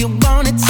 you want it.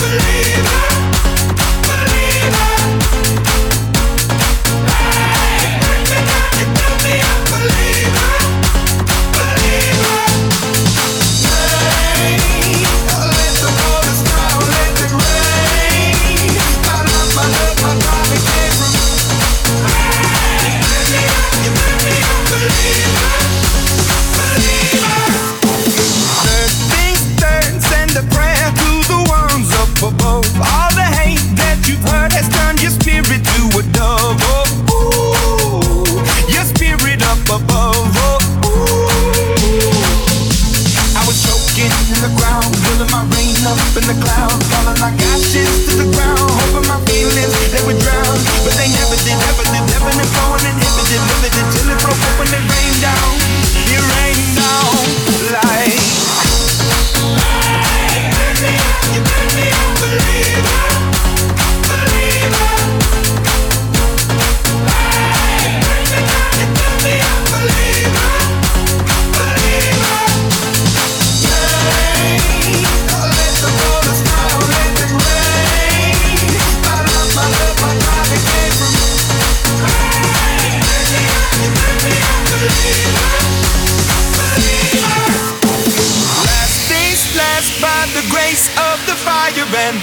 believer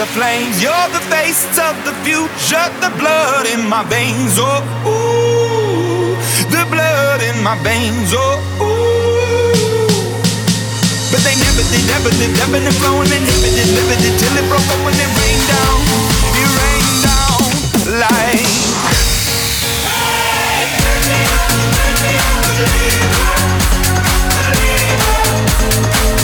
the flames. You're the face of the future, the blood in my veins. Oh, ooh, the blood in my veins. Oh, ooh. But they never did, never did, never did, flowing and never did, never did till it broke up when it rained down. It rained down like. Hey, turn me on, turn me on, believer, believer.